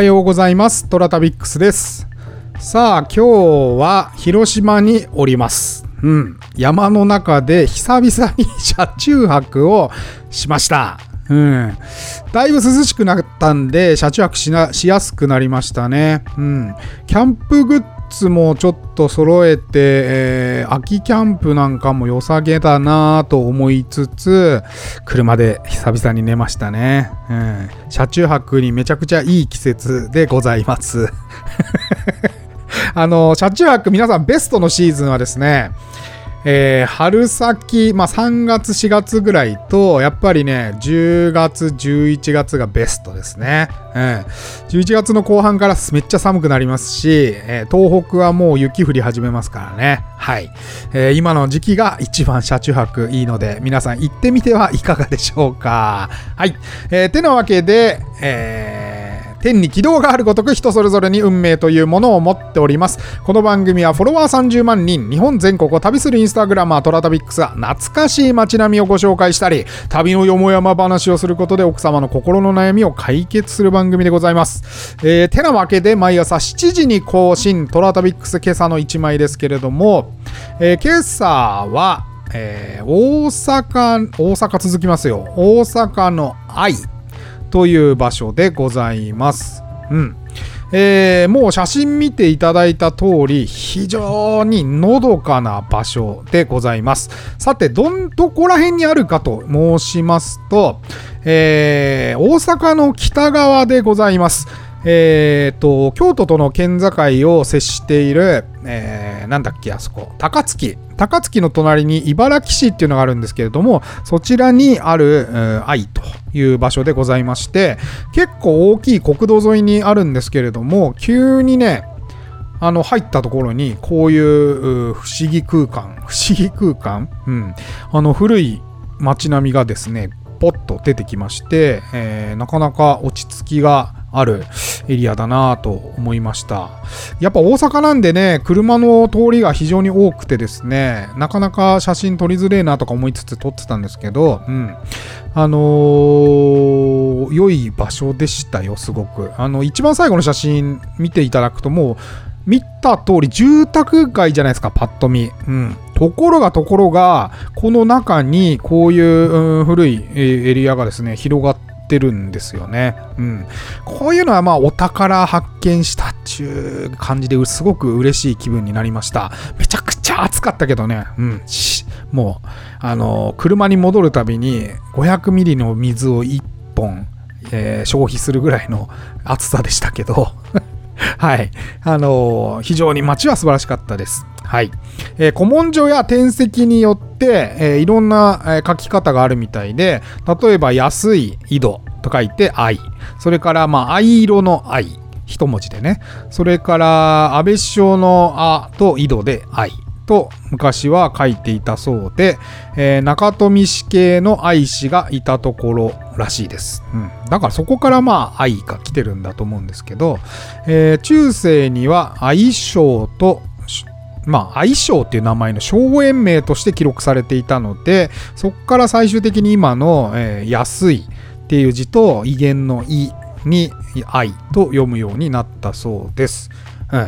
おはようございます。トラタビックスです。さあ、今日は広島におります。うん。山の中で久々に車中泊をしました。うん。だいぶ涼しくなったんで、車中泊しなしやすくなりましたね。うん。キャンプグッズもちょっと揃えて、えー秋キャンプなんかも良さげだなぁと思いつつ、車で久々に寝ましたね。うん。車中泊にめちゃくちゃいい季節でございます。あの、車中泊皆さんベストのシーズンはですね、えー春先、まあ、3月4月ぐらいとやっぱりね10月11月がベストですね、うん、11月の後半からめっちゃ寒くなりますし、えー東北はもう雪降り始めますからね。はい、えー今の時期が一番車中泊いいので皆さん行ってみてはいかがでしょうか。はい、えーてなわけで、えー天に軌道があるごとく人それぞれに運命というものを持っております。この番組はフォロワー30万人、日本全国を旅するインスタグラマートラタビックスが懐かしい街並みをご紹介したり、旅のよもやま話をすることで奥様の心の悩みを解決する番組でございます。えーてなわけで毎朝7時に更新、トラタビックス今朝の1枚ですけれども、えー今朝は、えー大阪、大阪続きますよ。大阪の愛。という場所でございます。うん。えーもう写真見ていただいた通り、非常にのどかな場所でございます。さて、どん、どこら辺にあるかと申しますと、えー大阪の北側でございます。えーと、京都との県境を接している、えーなんだっけ、あそこ、高槻。高槻の隣に茨城市っていうのがあるんですけれども、そちらにある、うん愛という場所でございまして、結構大きい国道沿いにあるんですけれども、急にね、あの、入ったところに、こういうう不思議空間、不思議空間うん。あの、古い街並みがですね、ポッと出てきまして、えーなかなか落ち着きがあるエリアだなと思いました。やっぱ大阪なんでね、車の通りが非常に多くてですね、なかなか写真撮りづれえなとか思いつつ撮ってたんですけど、うん。あのー良い場所でしたよ、すごく。あの、一番最後の写真見ていただくともう、見た通り住宅街じゃないですか、パッと見。うん。ところがところが、この中にこういう、うん古いエリアがですね、広がってるんですよね。うん。こういうのはまあお宝発見したっちゅう感じですごく嬉しい気分になりました。めちゃくちゃ暑かったけどね。うん。もう、あの、車に戻るたびに500ミリの水を1本、えー消費するぐらいの暑さでしたけど。はい。あのー非常に街は素晴らしかったです。はい。えー古文書や典籍によって、えーいろんな、え書き方があるみたいで、例えば安い井戸と書いて愛。それから、まあ、藍色の愛。一文字でね。それから、安倍首相のあと井戸で愛。と昔は書いていたそうで、えー中富氏系の愛氏がいたところらしいです。うん、だからそこからまあ愛が来てるんだと思うんですけど、えー中世には愛称とまあ、愛称っていう名前の荘園名として記録されていたのでそこから最終的に今の、えー安いっていう字と威厳の「い」に「愛」と読むようになったそうです。うん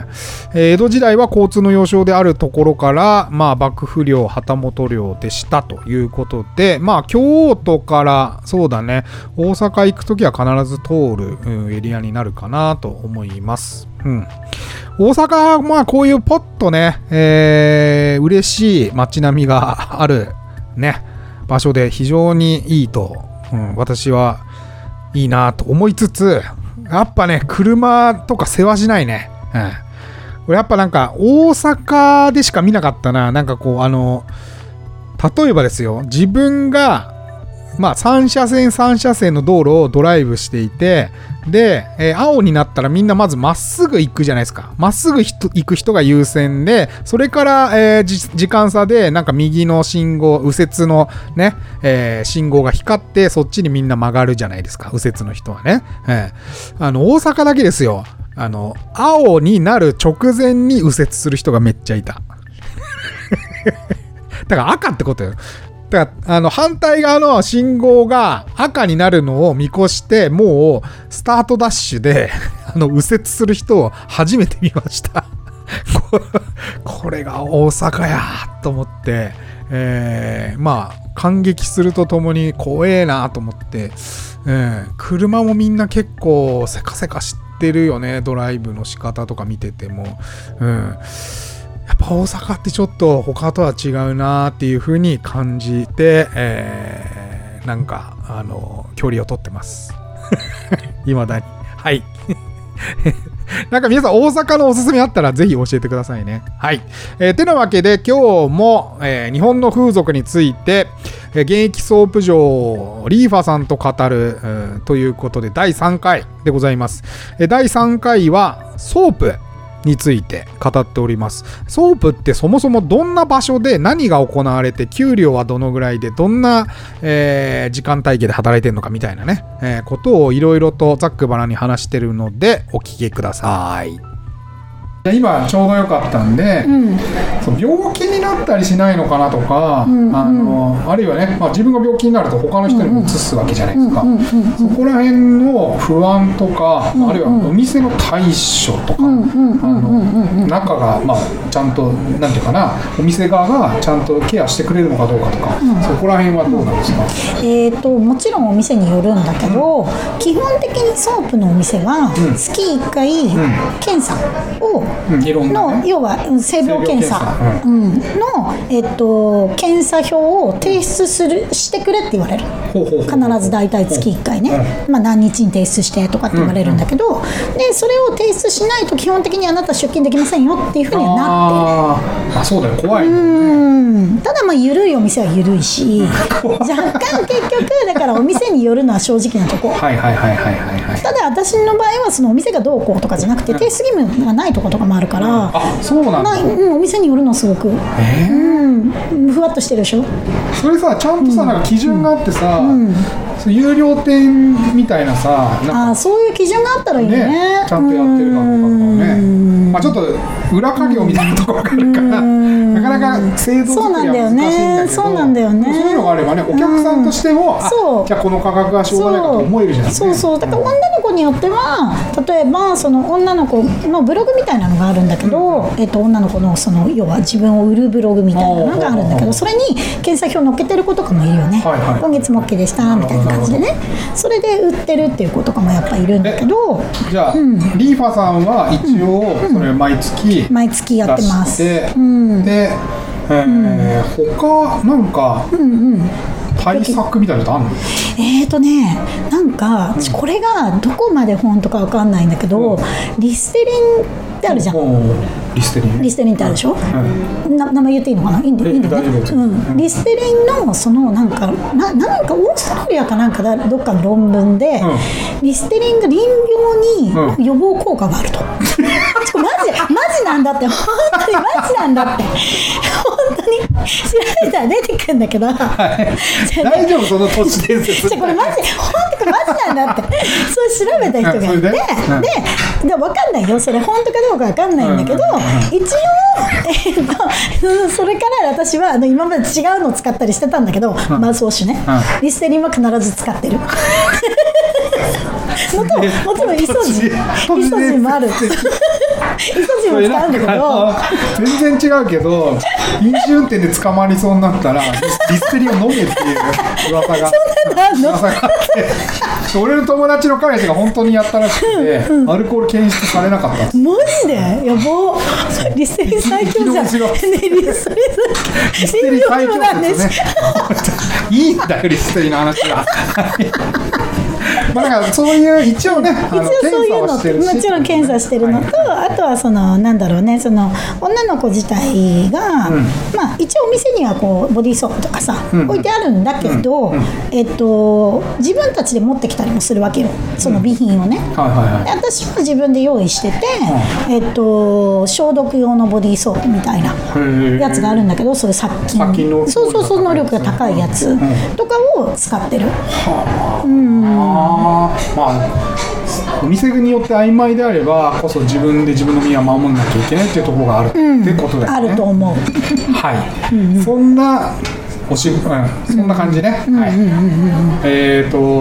えー江戸時代は交通の要衝であるところから、まあ、幕府領旗本領でしたということで、まあ、京都からそうだね大阪行く時は必ず通る、エリアになるかなと思います。うん大阪はまあこういうポッとね、えー嬉しい街並みがあるね場所で非常にいいと、うん、私はいいなと思いつつやっぱね車とか世話しないね。うん。これやっぱなんか大阪でしか見なかったな。なんかこうあの例えばですよ自分がまあ3車線3車線の道路をドライブしていてで、えー青になったらみんなまずまっすぐ行くじゃないですか。まっすぐ行く人が優先でそれから、えー時間差でなんか右の信号右折のね、えー信号が光ってそっちにみんな曲がるじゃないですか。右折の人はね、えーあの大阪だけですよ。あの青になる直前に右折する人がめっちゃいた。だから赤ってことよ。だから、あの、反対側の信号が赤になるのを見越して、もう、スタートダッシュで、あの右折する人を初めて見ました。これが大阪やと思って、えーまあ感激するとともに怖えなと思って、えー車もみんな結構せかせか知ってるよねドライブの仕方とか見てても、うん、やっぱ大阪ってちょっと他とは違うなっていう風に感じて、えーなんかあの距離を取ってます。未だに。はい。なんか皆さん大阪のおすすめあったらぜひ教えてくださいね。はい。えーてなわけで今日も、えー日本の風俗について、現役ソープ嬢リーファさんと語る、ということで第3回でございます。第3回はソープについて語っております。ソープってそもそもどんな場所で何が行われて給料はどのぐらいでどんな、えー時間帯で働いてるのかみたいなね、えーことをいろいろとざっくばらんに話してるのでお聞きください。今ちょうどよかったんで、うん。そう病気になったりしないのかなとか、んあのあるいはね、まあ、自分が病気になると他の人にも移すわけじゃないですか、うんうんうんそこら辺の不安とか、あるいはお店の対処とか、中が、まあ、ちゃんとなんていうかなお店側がちゃんとケアしてくれるのかどうかとか、そこら辺はどうなんですか、えー、ともちろんお店によるんだけど、基本的にソープのお店はうん。月1回検査を、の要はうん性病検査。の、えっと検査表を提出するしてくれって言われる。必ず大体月1回ね、まあ、何日に提出してとかって言われるんだけど、でそれを提出しないと基本的にあなた出勤できませんよっていうふうにはなって。るあそうだよ。怖い、うん。ただまあ緩いお店は緩いし。若干結局だからお店によるのは正直なとこ。はいはいはいはいはいはい。ただ私の場合はそのお店がどうこうとかじゃなくて提出義務がないとことかもあるからあそうなんだ。ない、うん、お店によるのすごく、え？ーうん、ふわっとしてるでしょ。それさちゃんとさ、なんか基準があってさ、そう有料店みたいなさなああそういう基準があったらいいね。ねちゃんとやってるかどうかとかねまあちょっと裏稼業みたいなところがあるからなかなか制度作りは難しいんだけどそうなんだよね。そうなんだよね。でもそういうのがあればねお客さんとしても、あそう。じゃあこの価格はしょうがないかと思えるじゃない。そう。そうだから女の子によっては例えばその女の子のブログみたいなのがあるんだけど、えっと、女の子のその要は自分を売るブログみたいなのがあるんだけどそれに検査表載っけてる子とかもいるよね、はいはい。今月も OK でしたみたいな感じでね。それで売ってるっていう子とかもやっぱいるんだけど。じゃあ、リーファさんは一応それ毎月毎月やってます。で、えー他なんか対策みたいなのってあるの？えーとねなんかこれがどこまで本当かわかんないんだけど、リステリンってあるじゃん。リステリン？ねリステリンってあるでしょ、うんな名前言っていいのかな？いいんだえいいんだよねうん、リステリンのそのなんかななんかオーストラリアかなんかだどっかの論文で、うん。リステリンが淋病に予防効果があると、ちょマジマジなんだって。本当にマジなんだって。本当に。調べたら出てくるんだけど、大丈夫その都市伝説。じゃこれマジ本当かマジなんだって。それ調べた人がいて、で？でうん。で分かんないよ。それ本当かどうか分かんないんだけど、一応、えっと、それから私はあの今まで違うのを使ったりしてたんだけど、マウスウォッシュね、うリステリンは必ず使ってる。もともちろんイソジン。イソジン。もあるイソジンも使うけど。全然違うけど飲酒運転で捕まりそうになったらリリステリンを飲めっていう噂が噂があって。俺の友達の彼氏が本当にやったらしくてアルコール検出されなかった。んですマジで？やば。リステリン最強じゃん。ね。リステリ最強です説ね。いいんだよリステリンの話はまあだからそういう一応ねあの一応そういうのもちろん検査してるのと、はいあとはそのなんだろうねその女の子自体が、ん。まあ一応お店にはこうボディーソープとかさ、ん。置いてあるんだけど、えっと自分たちで持ってきたりもするわけよ。その備品をね。はいはいではい。私は自分で用意してて、えっと消毒用のボディーソープみたいなー。やつがあるんだけどそれ殺菌。殺菌のそうそうそう能力が高いやつとかを使ってる。あ。ーまあお店によって曖昧であればこそ自分で自分の身は守んなきゃいけないっていうところがあるってことだよね。あると思う。はい、そんなおし、うん、そんな感じね。はい。えっ、と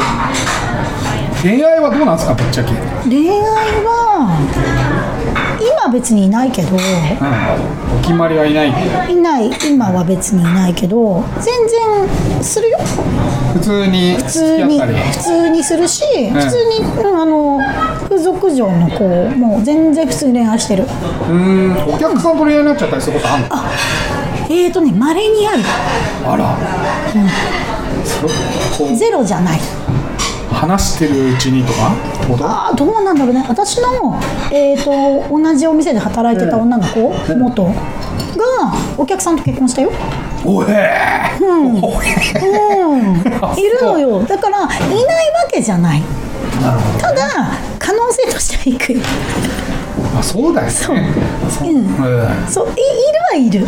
恋愛はどうなんですかぶっちゃけ、うん、恋愛は今別にいないけど。お決まりはいないいない。今は別にいないけど。全然するよ。普通に普通に普通にするし、普通に、うんあの風俗嬢の子もう全然普通に恋愛してる。うんお客さんと恋愛になっちゃったりすることあるの？あえーとねまれにある。あら、そうこう。ゼロじゃない話してるうちにとか？ってことああどうなんだろうね。私の、えー、と同じお店で働いてた女の子、元がお客さんと結婚したよ。おえーうん、うん、あいるのよ。だからいないわけじゃない。ただ可能性としては低い。あそうだよね。そう。う。ん。そういいるはいる、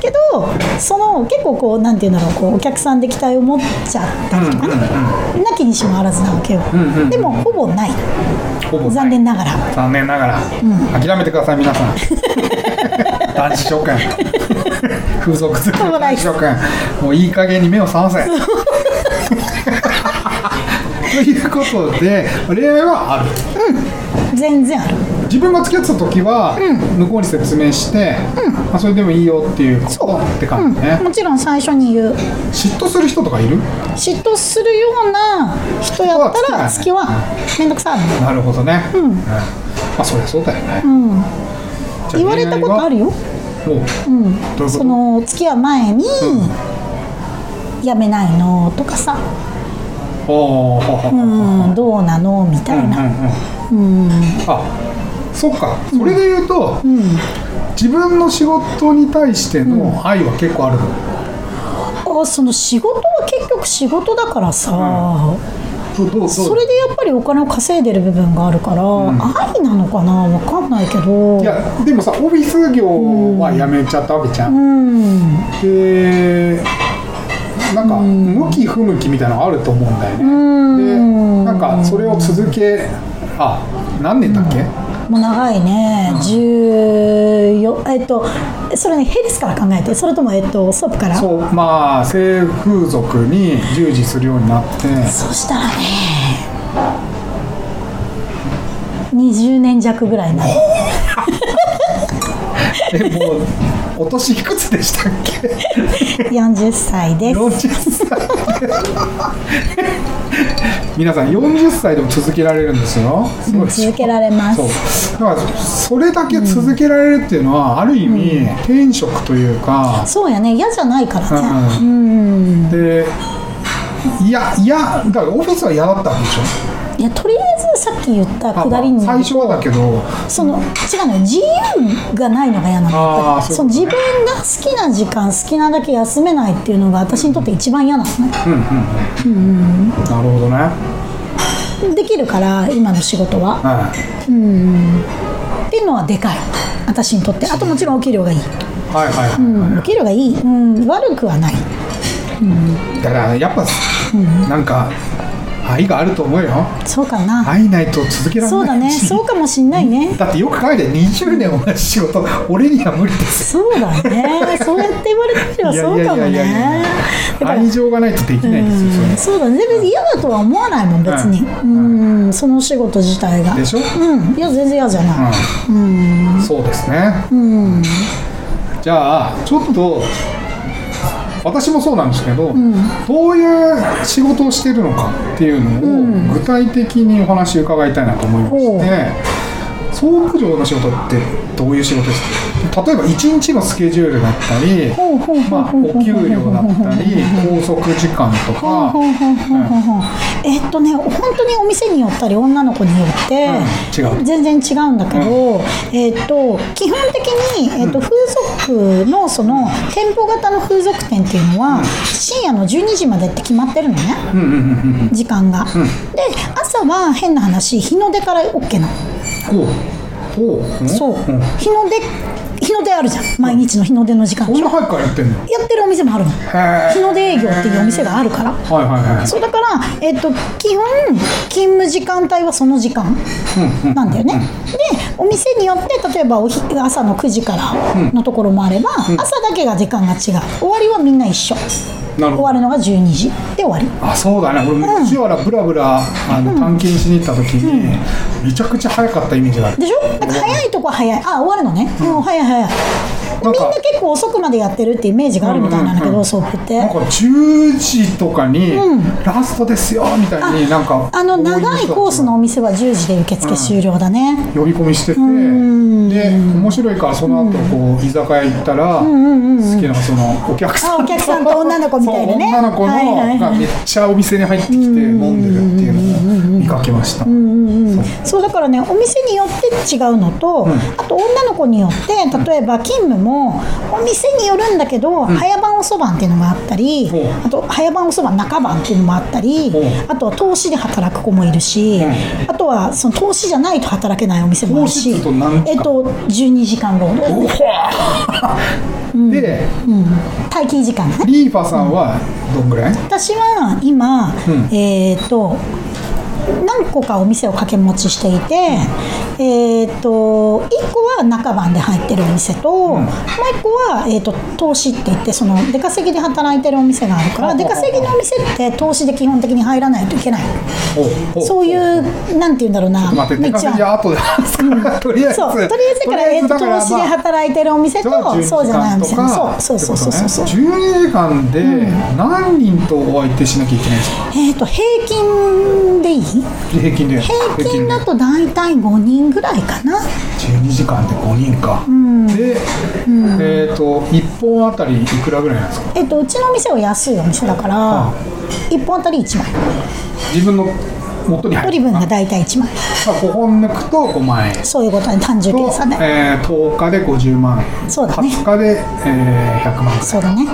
けどその結構こうなんていうんだろうこうお客さんで期待を持っちゃったりとかね、なきにしもあらずなわけよ、んうん。でもほぼない。残念ながら。残念ながら、諦めてください皆さん。男子諸君風俗好きの男子諸君もういい加減に目を覚ませ。ということで恋愛はある。全然ある自分が付き合ってた時は、向こうに説明して、まあ、それでもいいよっていうことって感じね、もちろん最初に言う。嫉妬する人とかいる？嫉妬するような人やったら人好きは面倒くさい。のなるほどね、うん。まあそりゃそうだよね、じゃあ言われたことあるよ、おう。どういうこと？その付き合う前に、やめないのとかさ、おうん、どうなの？みたいな、うん。うん。あそっか。それで言うと、自分の仕事に対しての愛は結構あるの、あその仕事は結局仕事だからさ、それでやっぱりお金を稼いでる部分があるから、愛なのかな？わかんないけど。いやでもさオフィス業は辞めちゃったわけじゃん、うん。でなんか向き不向きみたいなのあると思うんだよね、ん。でなんかそれを続けあ何年だっけ、もう長いね、14えっとそれねヘルスから考えてそれともえっとソープから？そそうまあ性風俗に従事するようになって。したらね20年弱ぐらいになる。えもうお年いくつでしたっけ？40歳です。40歳。皆さん40歳でも続けられるんですよ。すご続けられます。そう。だからそれだけ続けられるっていうのは、ある意味、転職というかそうやね。嫌じゃないからね。ううん。でいやいやだからオフィスは嫌だったんでしょ？いやとりあえずさっき言ったあくだりに。まあ最初はだけど。その違うのよ。自由がないのが嫌なの。その自分が好きな時間好きなだけ休めないっていうのが私にとって一番嫌なのね。なるほどね。できるから今の仕事は。はっていうのはでかい。私にとって。あともちろんお給料がいい、いはいはいはい、うん、お給料がいい、うん、悪くはない。だからやっぱ、なんか愛があると思うよ。そうかな。愛ないと続けられない。そうだね。しそうかもしんないね。だってよく考えて20年同じ仕事俺には無理です。そうだね。そうやって言われてみればそうかもね。愛情がないとできないですよそれ。そうだね。別に嫌だとは思わないもん別に。うん。その仕事自体が。でしょ？うん。いや全然嫌じゃない。うん。そうですね。じゃあちょっと私もそうなんですけど、どういう仕事をしてるのかっていうのを具体的にお話伺いたいなと思いまして、総務上の仕事ってどういう仕事ですか？例えば1日のスケジュールだったり、まあ、お給料だったり拘束時間とか。えっとね本当にお店によったり女の子によって、うん全然違うんだけど、えっと基本的に、えっと風俗のその店舗型の風俗店っていうのは、深夜の12時までって決まってるのね、うんうんうんうん時間が、で朝は変な話日の出から OK なのそう、ん。日の出日の出あるじゃん。毎日の日の出の時間。そんな早くからやってんの？やってるお店もあるの。へ日の出営業っていうお店があるから。はいはいはいそうだから、えっと基本勤務時間帯はその時間なんだよね、でお店によって例えばおひ朝の9時からのところもあれば、朝だけが時間が違う。終わりはみんな一緒終わるのが12時で終わり。あそうだね。俺昔はブラブラあの探検しに行った時に、めちゃくちゃ早かったイメージがある。でしょ？なんか早いとこは早い。あ終わるのね。うん。早い早い。みんな結構遅くまでやってるってイメージがあるみたいなんだけど、ソープって。なんか10時とかに、ラストですよみたいになんかあの長いコースのお店は10時で受付終了だね、呼び込みしててん。で面白いからその後こう居酒屋行ったら、好きなそのお客さんあお客さんと女の子みたいなね。そう女の子の、はいはいはい。がめっちゃお店に入ってきて飲んでるっていうのを見かけました、そう。だからねお店によって違うのと、あと女の子によって例えば勤務もお店によるんだけど、早番遅番っていうのがあったり、ほう。あと早番遅番中番っていうのもあったり、あとは投資で働く子もいるし、あとはその投資じゃないと働けないお店もあるしえっと12時間労働で待機時間がね。リーファさんはどんぐらい、私は今、ん。えっ、と何個かお店を掛け持ちしていて、えっ、と1個は中番で入ってるお店と、もう1個は、えー、と投資って言ってその出稼ぎで働いてるお店があるから出稼ぎのお店って投資で基本的に入らないといけない。そういうなんて言うんだろうな。待って出稼ぎはとりあえず。そうとりあえずだから、えー、と投資で働いてるお店と、そうじゃないお店。もそうそうそうそうそうそう、12時間で何人とお相手しなきゃいけないんですか？えっ、と平均でいい？平均で。平均だでと大体5人ぐらいかな。12時間で5人か、で、えっ、と1本あたりいくらぐらいなんですか？えっとうちのお店は安いお店だからあ1本あたり1万自分の元に入る。分が大体1万5本抜くと5万円。そういうことね単純計と、算でえー10日で50万。円そうだね。20日で、えー100万そうだね。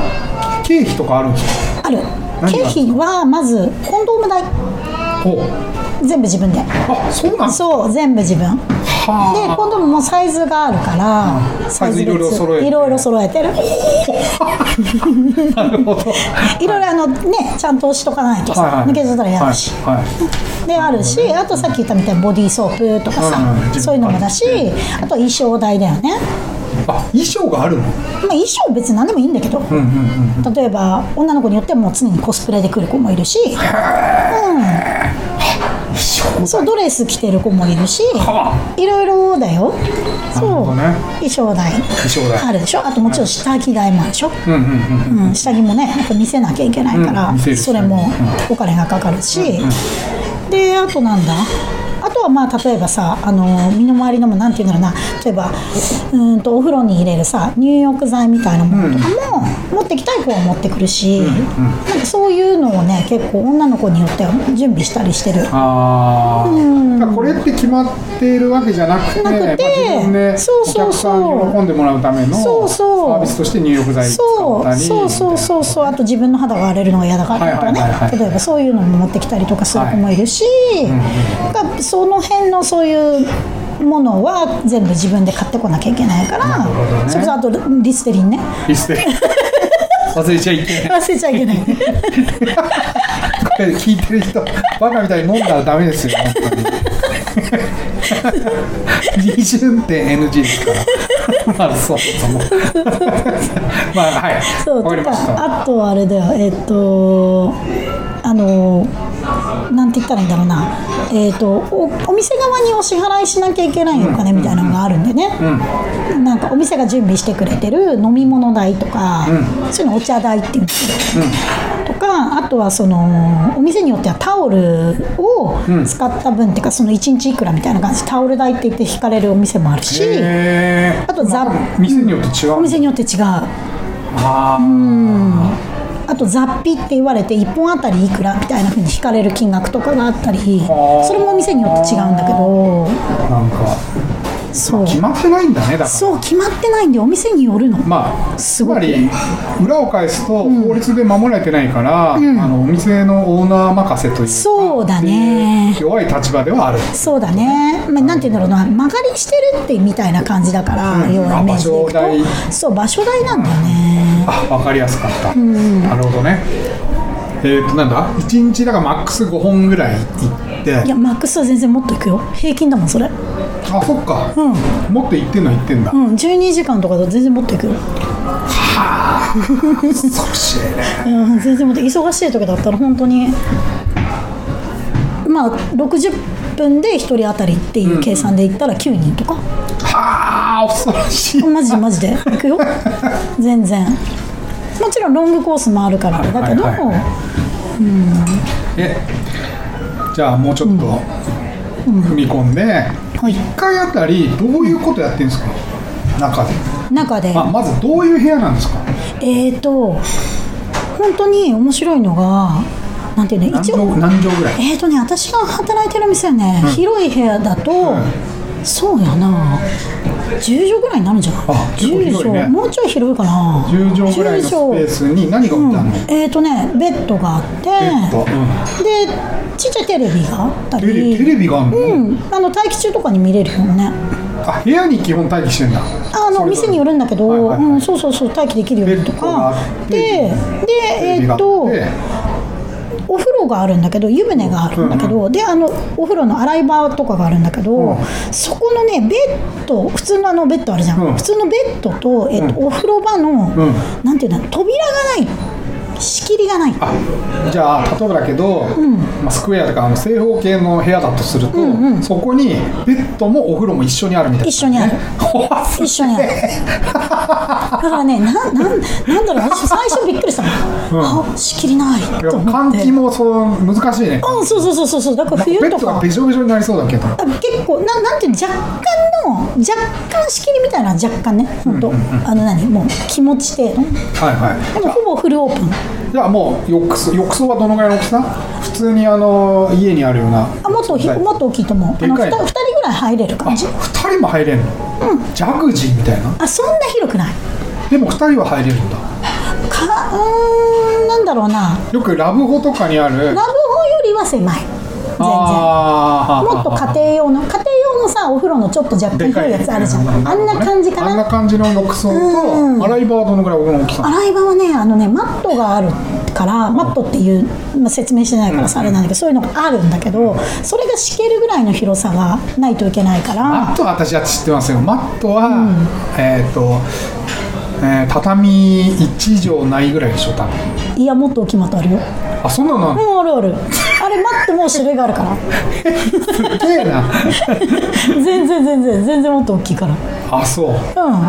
経費とかあるんですか？ある。経費はまずコンドーム代全部自分で。あそうなんそう全部自分。ではコンドームもサイズがあるからサイズいろいろ別揃えて。いろいろ揃えてる。あ なるほど。いろいろあのねちゃんとしとかないとさ、はいはい。抜けちゃったら嫌だし、はいはい。であるしあとさっき言ったみたいにボディーソープとかさ、うんうんそういうのもだしあとは衣装代だよね、あ衣装があるの？まあ、衣装別に何でもいいんだけど、うんうんうん例えば女の子によってはもう常にコスプレで来る子もいるし、そうドレス着てる子もいるしはいろいろだよ。そう、ね。衣装代。衣装代。あるでしょ？あともちろん下着代もあるでしょ、うん下着もねやっぱ見せなきゃいけないから、うんそれもお金がかかるし、であとなんだ？あとはまあ例えばさあの身の回りのもなんていうんだろうな。例えばうーんとお風呂に入れるさ入浴剤みたいなものとかも、持ってきたい子は持ってくるし、なんかそういうのをね結構女の子によっては準備したりしてる。ああ、だからこれって決まっているわけじゃなくてなくてそうおそうそう。客さんに喜んでもらうためのそうそう。サービスとして入浴剤そう。そうそうそうそう。あと自分の肌が荒れるのが嫌だからとかね、はいはいはいはい。例えばそういうのも持ってきたりとかする子もいるし、だからその辺のそういうものは全部自分で買ってこなきゃいけないから、ね。それとあとリステリンね。リステ 忘れちゃいけない。忘れちゃいけない。これ聞いてる人バカみたいに飲んだらダメですよ本当に。二巡点 NG ですから。まあそうそも まあはい。そうとわかあとあれだよ。えっ、とあのなんて言ったらいいんだろうな。えっ、とおお店側にお支払いしなきゃいけないお金みたいなのがあるんでね、なんかお店が準備してくれてる飲み物代とか、そういうのお茶代っていうんですけど、とかあとはそのお店によってはタオルを使った分っていうかその1日いくらみたいな感じでタオル代って言って引かれるお店もあるし、あとザま店によって違うお店によって違う。ああと雑費って言われて1本あたりいくらみたいなふうに引かれる金額とかがあったりはあ。それもお店によって違うんだけど。ーなんかそう。決まってないんだねだから。そう決まってないんでお店によるの。まあ、つまり裏を返すと法律で守られてないから、あのお店のオーナー任せというかそうだね。弱い立場ではある。そうだね、まあ、なんて言うんだろうな。曲がりしてるってみたいな感じだから、うん。要はイメージでいくあ場所代。とそう場所代なんだよねあ分かりやすかった、なるほどね。えっ、となんだ？1日だからマックス5本ぐらい行って。いやマックスは全然もっといくよ。平均だもんそれ。あそっか、もっと行ってんのは行ってんだ、うん12時間とかだと全然もっといくよ。恐ろしいね。うん、全然もう忙しい時だったら本当にまあ60分で1人当たりっていう計算で言ったら9人とか、はあ恐ろしい。マジでマジで？行くよ。全然。もちろんロングコースもあるからだけど、はいはいはい。えじゃあもうちょっと踏み込んで、はい。1回あたりどういうことやってるんですか？中で。中で。あまずどういう部屋なんですか？えーと本当に面白いのがなんていうの？一応何畳ぐらい？えーとね私が働いてる店はね、広い部屋だと、そうやな10畳ぐらいになるんじゃない？あ結構10広いね。畳。もうちょい広いかな。10畳ぐらいのスペースに何が置いてあるの、えーとねベッドがあってベッド、うん、でちっちゃいテレビがあったり。テレビがあるの、うん、あの待機中とかに見れるよね。あ部屋に基本待機してんだ。あの店によるんだけど、はいはいはい。うん、そうそうそう待機できるよとか。ででえーっとってお風呂があるんだけど湯船があるんだけど、であのお風呂の洗い場とかがあるんだけど、うん。そこのねベッド普通のあのベッドあるじゃん、うん。普通のベッドと,、えっとお風呂場の、ん。なんていうの扉がない仕切りがない。あじゃあ例えばだけど、まあ、スクエアとかあの正方形の部屋だとすると、そこにベッドもお風呂も一緒にあるみたいな、一緒にある。一緒にある。だからねななんなんだろう私最初びっくりしたの、あ仕切りない。と思換気もそう難しいね。うんそうそうそうそうそう。だから冬とか。ベッドがべしょべしょになりそうだけど。あ結構ななんていうの若干の若干仕切りみたいな若干ね。本当、あの何もう気持ち程度はいはい。でもほぼフルオープンじゃあもう浴槽浴槽はどのぐらいの大きさ？普通にあの家にあるような。あもっとひはい。もっと大きいと思う。あのでかい 2, 人ぐらい入れるあ感じ？2人も入れんの、ジャグジーみたいな？あそんな広くない。でも2人は入れるんだ。かうーんなんだろうな。よくラブホとかにある。ラブホよりは狭い。全然。もっと家庭用の家庭用のさお風呂のちょっと若干広いやつあるじゃんあんな感じかあんなな感じの浴槽うん。と洗い場はどのぐらい大きさ？洗い場はねあのねマットがあるからマットっていう、まあ、説明してないからさあれなんだけどそういうのがあるんだけどそれが敷けるぐらいの広さがないといけないかマらットは私は知ってますよ。マットは、えっ、と、えー畳1畳ないぐらいでしょ多分いやもっと大きいマットあるよ。あそんなの？あるもうあるある。あれマットも種類があるから。すげえな。全然全然全然もっと大きいから。あそう。うん。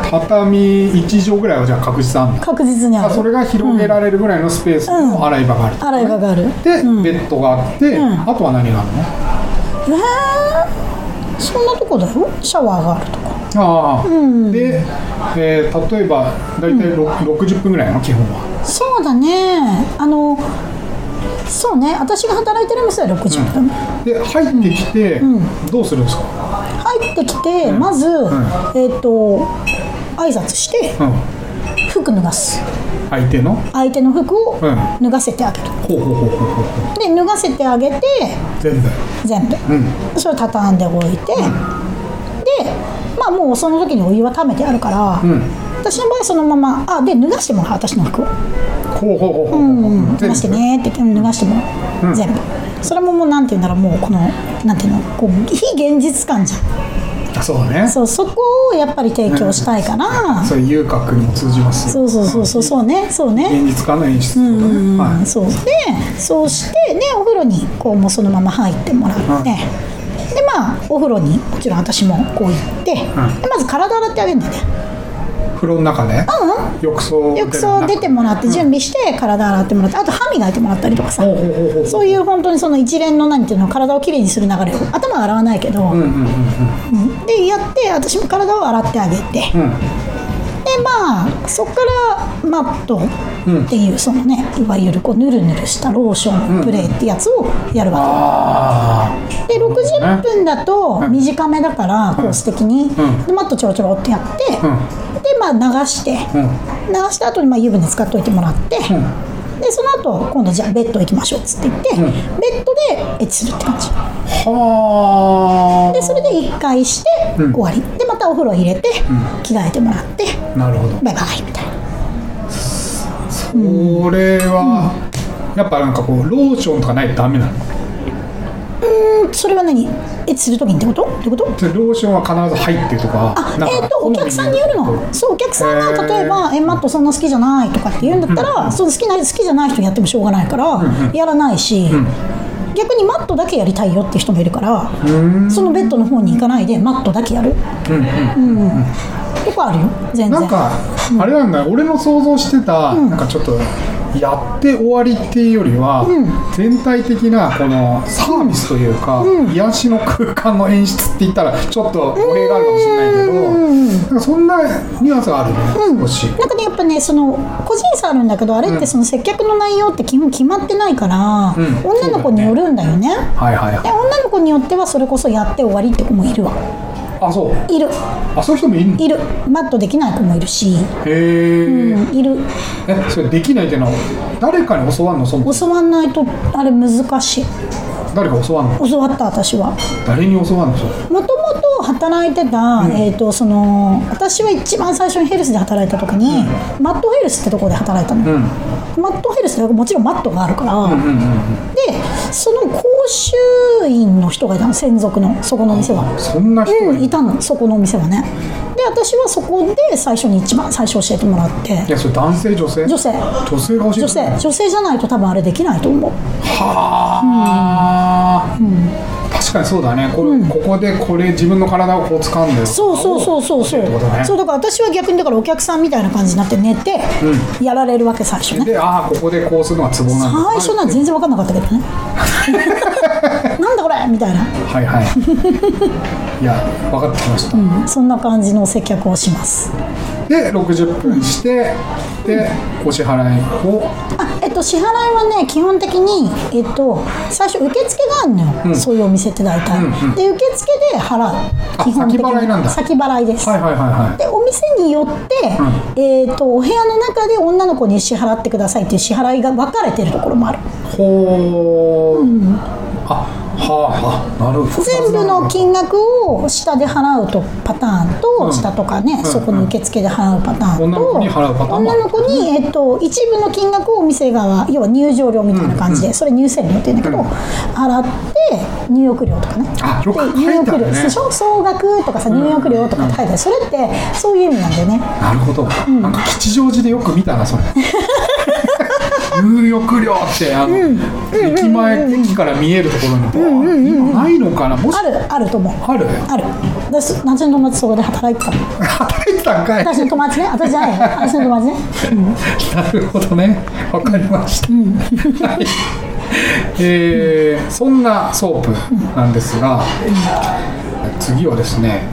畳1畳ぐらいはじゃあ確実ある？の確実にある。あそれが広げられるぐらいのスペースの洗い場がある、洗い場がある。で、ベッドがあって、ん。あとは何があるの？えー、そんなとこだよ。シャワーがあるとかあ。あ、で、えー例えば大体ろ60分ぐらいなの基本は。そうだね。あのそうね。私が働いてる店は60分、で入ってきて、どうするんですか、入ってきてまず、えっ、と挨拶してうん、服脱がす。相手の？相手の服をうん。脱がせてあげる、ほうほうほうほうほう。で脱がせてあげて全部。全部、うん。それを畳んでおいて、でまあもうその時にお湯は溜めてあるから、ん。私の場合そのままあで脱がしてもらう私の服を、ほうほうほうほう。ほう、うん、脱がしてねって言ってうん脱がしてもらう、全部。それももうなんて言うんだろうもうこのなんていうのこう非現実感じゃん。あそうだね。そうそこをやっぱり提供したいから、そういう遊郭にも通じますよ。そうそうそうそうそうねそうね。現実感の演出とかね、うんはい。そう。でそうしてでお風呂にこうもうそのまま入ってもらって、でまあお風呂にもちろん私もこう行って、でまず体洗ってあげるんだよね。風呂の中で、浴槽浴槽出てもらって準備して体洗ってもらってあと歯磨いてもらったりとかさ。ほうほうほうほう。そういう本当にその一連の何ていうの体をきれいにする流れを。頭は洗わないけど、うんうんうん。うん。でやって私も体を洗ってあげて、うんまあそこからマットっていうそのねいわゆるこうヌルヌルしたローションプレーってやつをやるわあけ、で60分だと短めだからコース的に、でマットちょろちょろってやって、でまあ流して、流した後にまあ湯船使っといてもらって、でその後今度じゃあベッド行きましょうっつって言って、ベッドでエッチするって感じ。はあ。でそれで1回して終わり、でまたお風呂入れて、着替えてもらってなるほど。バイバイみたいな。これは、やっぱなんかこうローションとかないとダメなの？ううんそれは何？エッチするときに？ってこと？ってこと？でローションは必ず入ってるとかあえー、とお客さんによるの？そうお客さんが例えば「えマットそんな好きじゃない」とかって言うんだったら、その好きな好きじゃない人にやってもしょうがないから、やらないし、逆にマットだけやりたいよって人もいるからそのベッドの方に行かないでマットだけやる。うん、とかあるよ。全然。なんか、あれなんだ俺の想像してた、なんかちょっとやって終わりっていうよりは、全体的なこのサービスというか、癒しの空間の演出って言ったらちょっと語弊があるかもしれないけど、なんかそんなニュアンスがあるね、少し。なんかねやっぱねその個人差あるんだけどあれってその接客の内容って基本決まってないから、ん。女の子によるんだよね。はいはいはい。で。女の子によってはそれこそやって終わりって子もいるわあ、そう。いる。あ、そういう人もいるの？いる。マットできない子もいるし、へえ、うん、いる。え、それできないっていうのは誰かに教わるの？そもそも教わんないとあれ難しい。誰か教わるの？教わった私は。誰に教わるのそれ？もともと働いてた、えー、とその私は一番最初にヘルスで働いた時に、マットヘルスってところで働いたの、うん。マットヘルスってもちろんマットがあるから、うんうんうん。でその講習員の人がいたの専属の。そこのお店は。そんな人うん、いたの。そこのお店はね。で私はそこで最初に一番最初教えてもらって。いや、それ男性女性？女性。女性が教えて女性女性じゃないと多分あれできないと思う。はあ、確かにそうだね。これ、ここでこれ自分の体をこう掴んでそうそうそうそうそう。ね。そうだから私は逆にだからお客さんみたいな感じになって寝てやられるわけ最初ね。でああここでこうするのがツボなんだ。最初なんて全然分かんなかったけどね なんだこれみたいな、はいはい。いや分かってきました、うん、そんな感じの接客をします。で60分してでお支払いを。あえっと支払いはね基本的にえっと最初受付があるのよ、そういうお店って大体、で受付で払う。基本的に。先払いなんだ。先払いです、はいはいはいはい。でお店によって、えー、とお部屋の中で女の子に支払ってくださいっていう支払いが分かれてるところもある。ほう、あはあはあなるほど。全部の金額を下で払うとパターンと、うん。下とかね、んそこの受付で払うパターンと女の子に払うパターンもある。女の子に、えっと、一部の金額をお店側要は入場料みたいな感じで、それ入店料って言うんだけど、払って入浴料とかね。あよくね。で入浴料でしょ？総額とかさ入浴料とかって書いてある、それってそういう意味なんだよね。なるほど、なんか吉祥寺でよく見たなそれ入浴料ってあの、駅前、駅から見えるところに今ないのかな？もしあるあると思う。ある？ある。私私の友達そこで働いてたの。働いてたんかい。私の友達ね。私じゃない。よ私の友達ね。なるほどね。わかりました、はい。えーそんなソープなんですが、次はですね、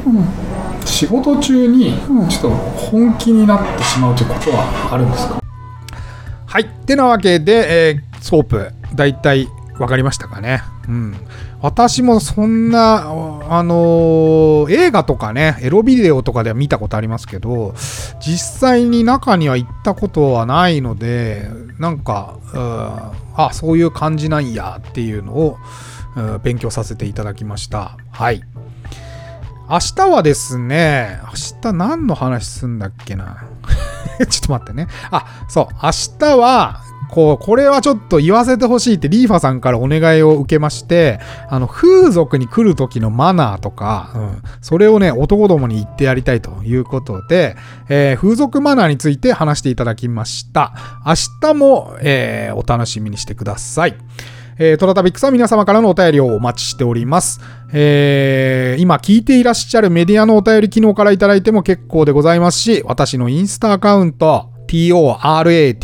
仕事中にちょっと本気になってしまうということはあるんですか、はいってなわけで、えーソープ大体分かりましたかね。うん。私もそんなあのー映画とかねエロビデオとかでは見たことありますけど実際に中には行ったことはないのでなんかうんあそういう感じなんやっていうのを勉強させていただきました。はい。明日はですね、明日何の話すんだっけな。ちょっと待ってね。あ、そう、明日は、こう、これはちょっと言わせてほしいってリーファさんからお願いを受けまして、あの、風俗に来る時のマナーとか、うん、それをね、男どもに言ってやりたいということで、えー風俗マナーについて話していただきました。明日も、えーお楽しみにしてください。えートラタビックスは皆様からのお便りをお待ちしております。えー今聞いていらっしゃるメディアのお便り機能からいただいても結構でございますし、私のインスタアカウント、TORATABIX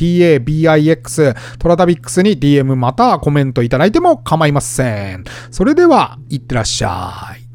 トラタビックスに DM またコメントいただいても構いません。それでは、いってらっしゃい。